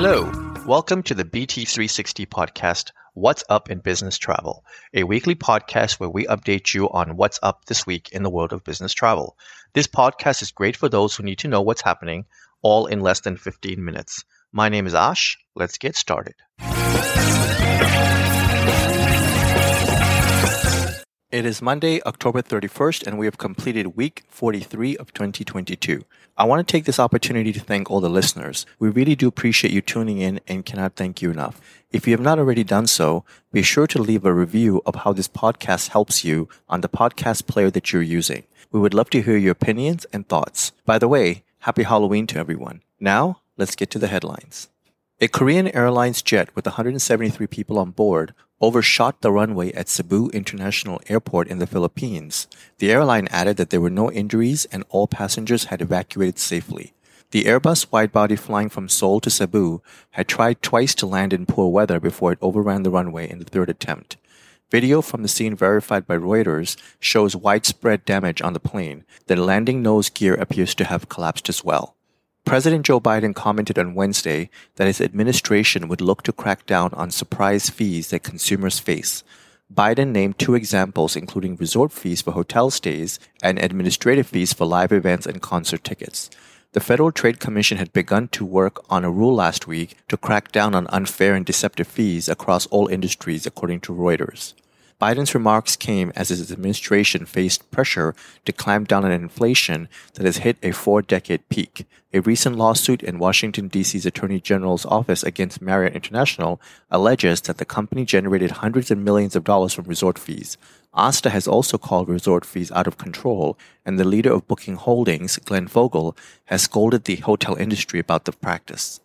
Hello, welcome to the BT360 podcast, What's Up in Business Travel, a weekly podcast where we update you on what's up this week in the world of business travel. This podcast is great for those who need to know what's happening, all in less than 15 minutes. My name is Ash. Let's get started. It is Monday, October 31st, and we have completed week 43 of 2022. I want to take this opportunity to thank all the listeners. We really do appreciate you tuning in and cannot thank you enough. If you have not already done so, be sure to leave a review of how this podcast helps you on the podcast player that you're using. We would love to hear your opinions and thoughts. By the way, happy Halloween to everyone. Now, let's get to the headlines. A Korean Airlines jet with 173 people on board overshot the runway at Cebu International Airport in the Philippines. The airline added that there were no injuries and all passengers had evacuated safely. The Airbus widebody flying from Seoul to Cebu had tried twice to land in poor weather before it overran the runway in the third attempt. Video from the scene verified by Reuters shows widespread damage on the plane. The landing nose gear appears to have collapsed as well. President Joe Biden commented on Wednesday that his administration would look to crack down on surprise fees that consumers face. Biden named two examples, including resort fees for hotel stays and administrative fees for live events and concert tickets. The Federal Trade Commission had begun to work on a rule last week to crack down on unfair and deceptive fees across all industries, according to Reuters. Biden's remarks came as his administration faced pressure to clamp down on inflation that has hit a four decade peak. A recent lawsuit in Washington, D.C.'s Attorney General's office against Marriott International alleges that the company generated hundreds of millions of dollars from resort fees. Asta has also called resort fees out of control, and the leader of Booking Holdings, Glenn Fogel, has scolded the hotel industry about the practice.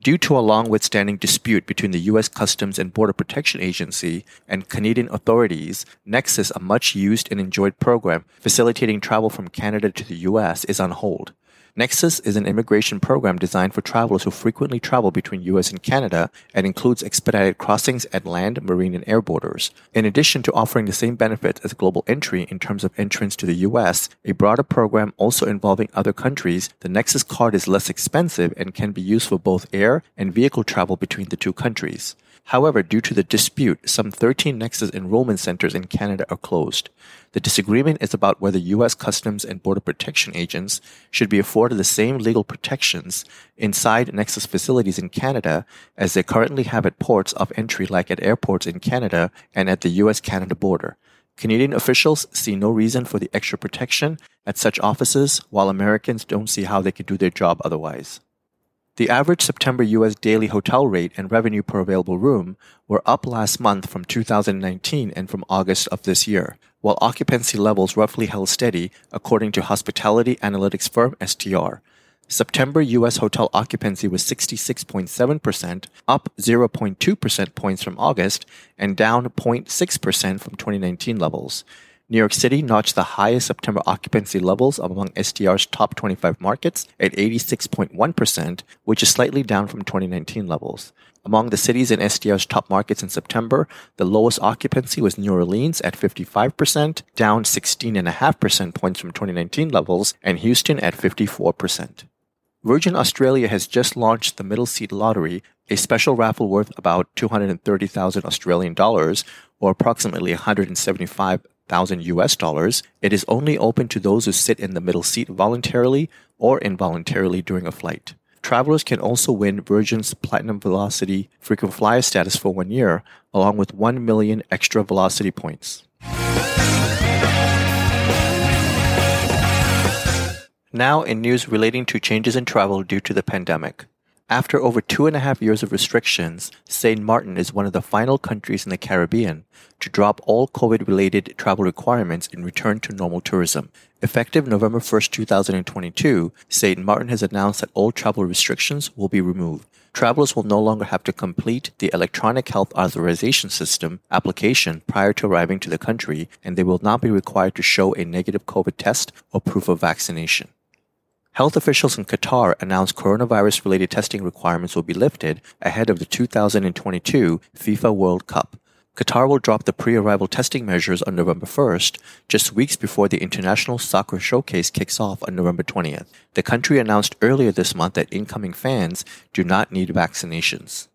Due to a long withstanding dispute between the U.S. Customs and Border Protection Agency and Canadian authorities, Nexus, a much used and enjoyed program facilitating travel from Canada to the U.S., is on hold. Nexus is an immigration program designed for travelers who frequently travel between US and Canada and includes expedited crossings at land, marine, and air borders. In addition to offering the same benefits as global entry in terms of entrance to the US, a broader program also involving other countries, the Nexus card is less expensive and can be used for both air and vehicle travel between the two countries. However, due to the dispute, some 13 Nexus enrollment centers in Canada are closed. The disagreement is about whether U.S. Customs and Border Protection agents should be afforded the same legal protections inside Nexus facilities in Canada as they currently have at ports of entry like at airports in Canada and at the U.S. Canada border. Canadian officials see no reason for the extra protection at such offices, while Americans don't see how they could do their job otherwise. The average September U.S. daily hotel rate and revenue per available room were up last month from 2019 and from August of this year, while occupancy levels roughly held steady, according to hospitality analytics firm STR. September U.S. hotel occupancy was 66.7%, up 0.2 percent points from August, and down 0.6% from 2019 levels. New York City notched the highest September occupancy levels among STR's top 25 markets at 86.1%, which is slightly down from 2019 levels. Among the cities in STR's top markets in September, the lowest occupancy was New Orleans at 55%, down 16.5% points from 2019 levels, and Houston at 54%. Virgin Australia has just launched the Middle Seat Lottery, a special raffle worth about 230,000 Australian dollars, or approximately 175 thousand US dollars, it is only open to those who sit in the middle seat voluntarily or involuntarily during a flight. Travelers can also win Virgin's Platinum Velocity frequent flyer status for one year, along with 1 million extra velocity points. Now, in news relating to changes in travel due to the pandemic. After over two and a half years of restrictions, St. Martin is one of the final countries in the Caribbean to drop all COVID related travel requirements and return to normal tourism. Effective November 1st, 2022, St. Martin has announced that all travel restrictions will be removed. Travelers will no longer have to complete the Electronic Health Authorization System application prior to arriving to the country, and they will not be required to show a negative COVID test or proof of vaccination. Health officials in Qatar announced coronavirus related testing requirements will be lifted ahead of the 2022 FIFA World Cup. Qatar will drop the pre-arrival testing measures on November 1st, just weeks before the International Soccer Showcase kicks off on November 20th. The country announced earlier this month that incoming fans do not need vaccinations.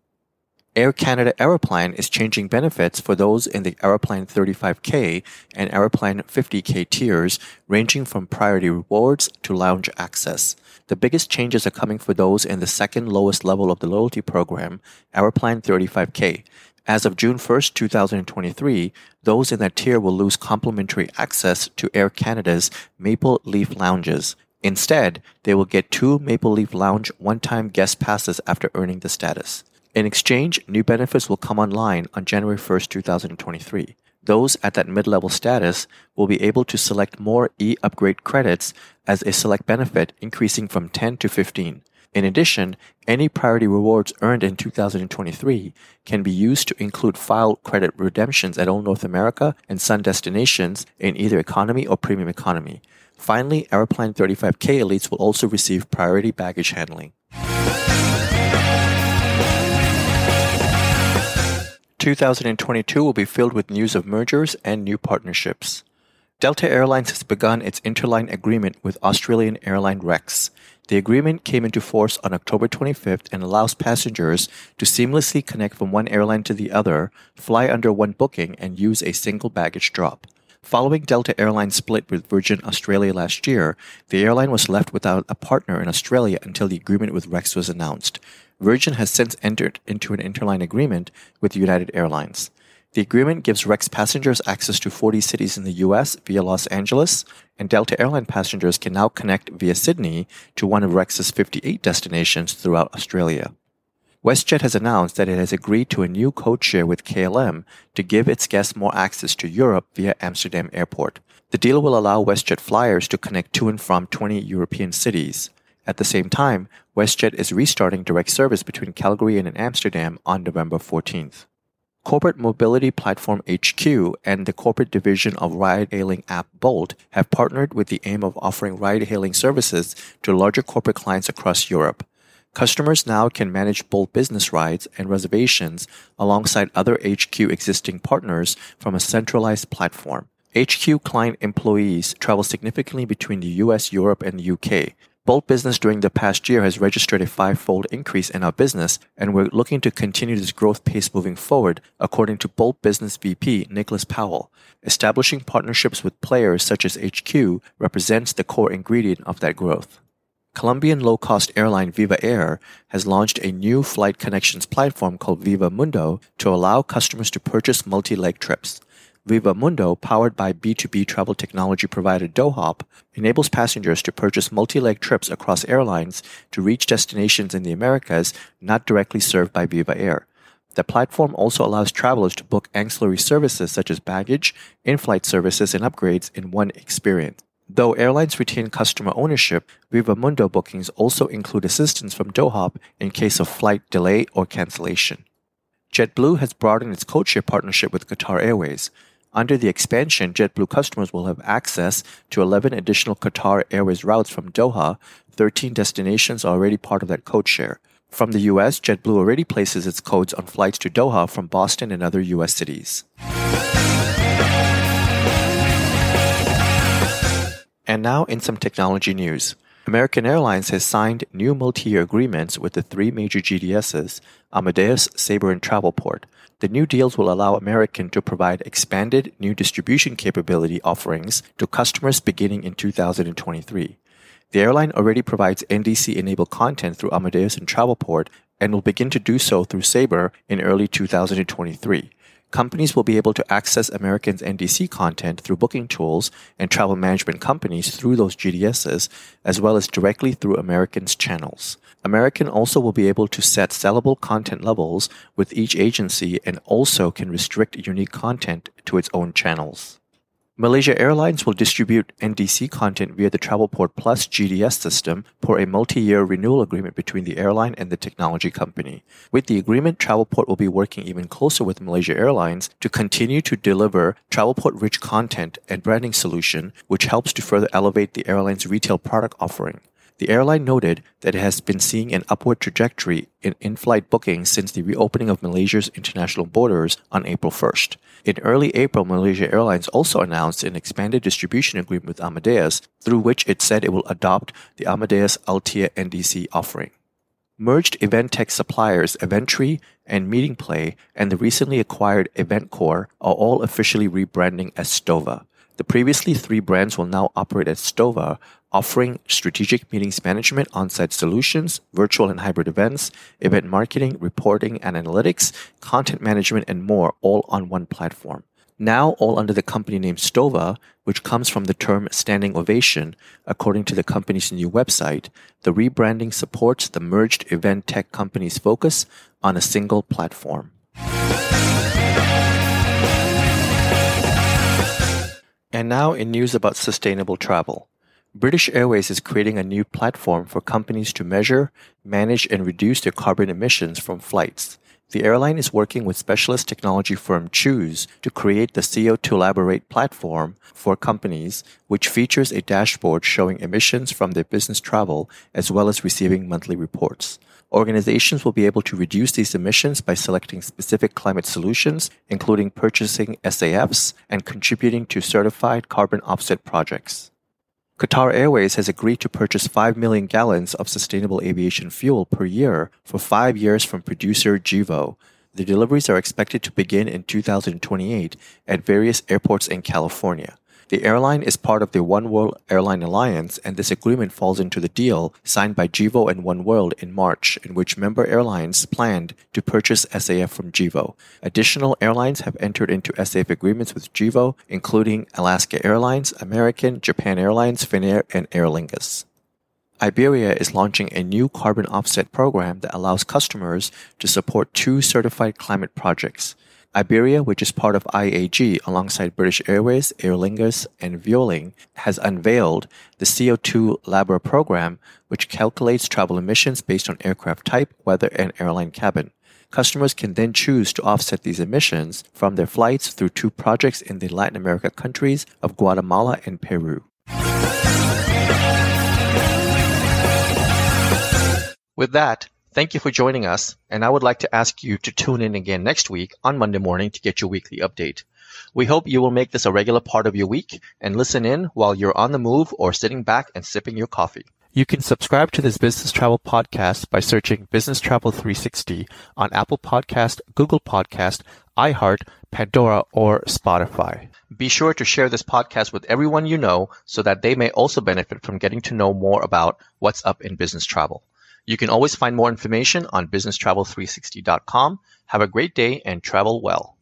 Air Canada Aeroplan is changing benefits for those in the Aeroplan 35K and Aeroplan 50K tiers, ranging from priority rewards to lounge access. The biggest changes are coming for those in the second lowest level of the loyalty program, Aeroplan 35K. As of June 1st, 2023, those in that tier will lose complimentary access to Air Canada's Maple Leaf Lounges. Instead, they will get two Maple Leaf Lounge one time guest passes after earning the status. In exchange, new benefits will come online on January 1st, 2023. Those at that mid level status will be able to select more e upgrade credits as a select benefit, increasing from 10 to 15. In addition, any priority rewards earned in 2023 can be used to include file credit redemptions at all North America and Sun destinations in either economy or premium economy. Finally, Aeroplan 35K elites will also receive priority baggage handling. 2022 will be filled with news of mergers and new partnerships. Delta Airlines has begun its interline agreement with Australian airline Rex. The agreement came into force on October 25th and allows passengers to seamlessly connect from one airline to the other, fly under one booking, and use a single baggage drop. Following Delta Airlines' split with Virgin Australia last year, the airline was left without a partner in Australia until the agreement with Rex was announced. Virgin has since entered into an interline agreement with United Airlines. The agreement gives Rex passengers access to 40 cities in the US via Los Angeles, and Delta Airline passengers can now connect via Sydney to one of Rex's 58 destinations throughout Australia. WestJet has announced that it has agreed to a new code share with KLM to give its guests more access to Europe via Amsterdam Airport. The deal will allow WestJet flyers to connect to and from 20 European cities. At the same time, WestJet is restarting direct service between Calgary and Amsterdam on November 14th. Corporate Mobility Platform HQ and the corporate division of ride hailing app Bolt have partnered with the aim of offering ride hailing services to larger corporate clients across Europe. Customers now can manage Bolt business rides and reservations alongside other HQ existing partners from a centralized platform. HQ client employees travel significantly between the US, Europe, and the UK. Bolt Business during the past year has registered a five-fold increase in our business, and we're looking to continue this growth pace moving forward, according to Bolt Business VP Nicholas Powell. Establishing partnerships with players such as HQ represents the core ingredient of that growth. Colombian low-cost airline Viva Air has launched a new flight connections platform called Viva Mundo to allow customers to purchase multi-leg trips. Viva Mundo, powered by B2B travel technology provider DoHop, enables passengers to purchase multi-leg trips across airlines to reach destinations in the Americas not directly served by Viva Air. The platform also allows travelers to book ancillary services such as baggage, in-flight services, and upgrades in one experience. Though airlines retain customer ownership, Vivamundo bookings also include assistance from DoHop in case of flight delay or cancellation. JetBlue has broadened its codeshare partnership with Qatar Airways. Under the expansion, JetBlue customers will have access to 11 additional Qatar Airways routes from Doha. 13 destinations are already part of that code share. From the US, JetBlue already places its codes on flights to Doha from Boston and other US cities. And now in some technology news. American Airlines has signed new multi-year agreements with the three major GDSs, Amadeus, Sabre, and Travelport. The new deals will allow American to provide expanded new distribution capability offerings to customers beginning in 2023. The airline already provides NDC enabled content through Amadeus and Travelport and will begin to do so through Sabre in early 2023 companies will be able to access American's NDC content through booking tools and travel management companies through those GDSs, as well as directly through American's channels. American also will be able to set sellable content levels with each agency and also can restrict unique content to its own channels. Malaysia Airlines will distribute NDC content via the Travelport Plus GDS system per a multi-year renewal agreement between the airline and the technology company. With the agreement, Travelport will be working even closer with Malaysia Airlines to continue to deliver Travelport-rich content and branding solution, which helps to further elevate the airline's retail product offering. The airline noted that it has been seeing an upward trajectory in in flight bookings since the reopening of Malaysia's international borders on April 1st. In early April, Malaysia Airlines also announced an expanded distribution agreement with Amadeus, through which it said it will adopt the Amadeus Altéa NDC offering. Merged event tech suppliers Aventri and Meetingplay and the recently acquired EventCore are all officially rebranding as Stova. The previously three brands will now operate as Stova, offering strategic meetings management, on-site solutions, virtual and hybrid events, event marketing, reporting and analytics, content management, and more, all on one platform. Now all under the company name Stova, which comes from the term standing ovation, according to the company's new website, the rebranding supports the merged event tech company's focus on a single platform. And now in news about sustainable travel. British Airways is creating a new platform for companies to measure, manage, and reduce their carbon emissions from flights. The airline is working with specialist technology firm CHOOOSE to create the CO2llaborate platform for companies, which features a dashboard showing emissions from their business travel as well as receiving monthly reports. Organizations will be able to reduce these emissions by selecting specific climate solutions, including purchasing SAFs and contributing to certified carbon offset projects. Qatar Airways has agreed to purchase 5 million gallons of sustainable aviation fuel per year for five years from producer Gevo. The deliveries are expected to begin in 2028 at various airports in California. The airline is part of the Oneworld Airline Alliance, and this agreement falls into the deal signed by Gevo and Oneworld in March, in which member airlines planned to purchase SAF from Gevo. Additional airlines have entered into SAF agreements with Gevo, including Alaska Airlines, American, Japan Airlines, Finnair, and Aer Lingus. Iberia is launching a new carbon offset program that allows customers to support two certified climate projects. Iberia, which is part of IAG alongside British Airways, Aer Lingus, and Vueling, has unveiled the CO2 Labra program, which calculates travel emissions based on aircraft type, weather, and airline cabin. Customers can then choose to offset these emissions from their flights through two projects in the Latin America countries of Guatemala and Peru. With that, Thank you for joining us, and I would like to ask you to tune in again next week on Monday morning to get your weekly update. We hope you will make this a regular part of your week and listen in while you're on the move or sitting back and sipping your coffee. You can subscribe to this business travel podcast by searching Business Travel 360 on Apple Podcast, Google Podcast, iHeart, Pandora, or Spotify. Be sure to share this podcast with everyone you know so that they may also benefit from getting to know more about what's up in business travel. You can always find more information on businesstravel360.com. Have a great day and travel well.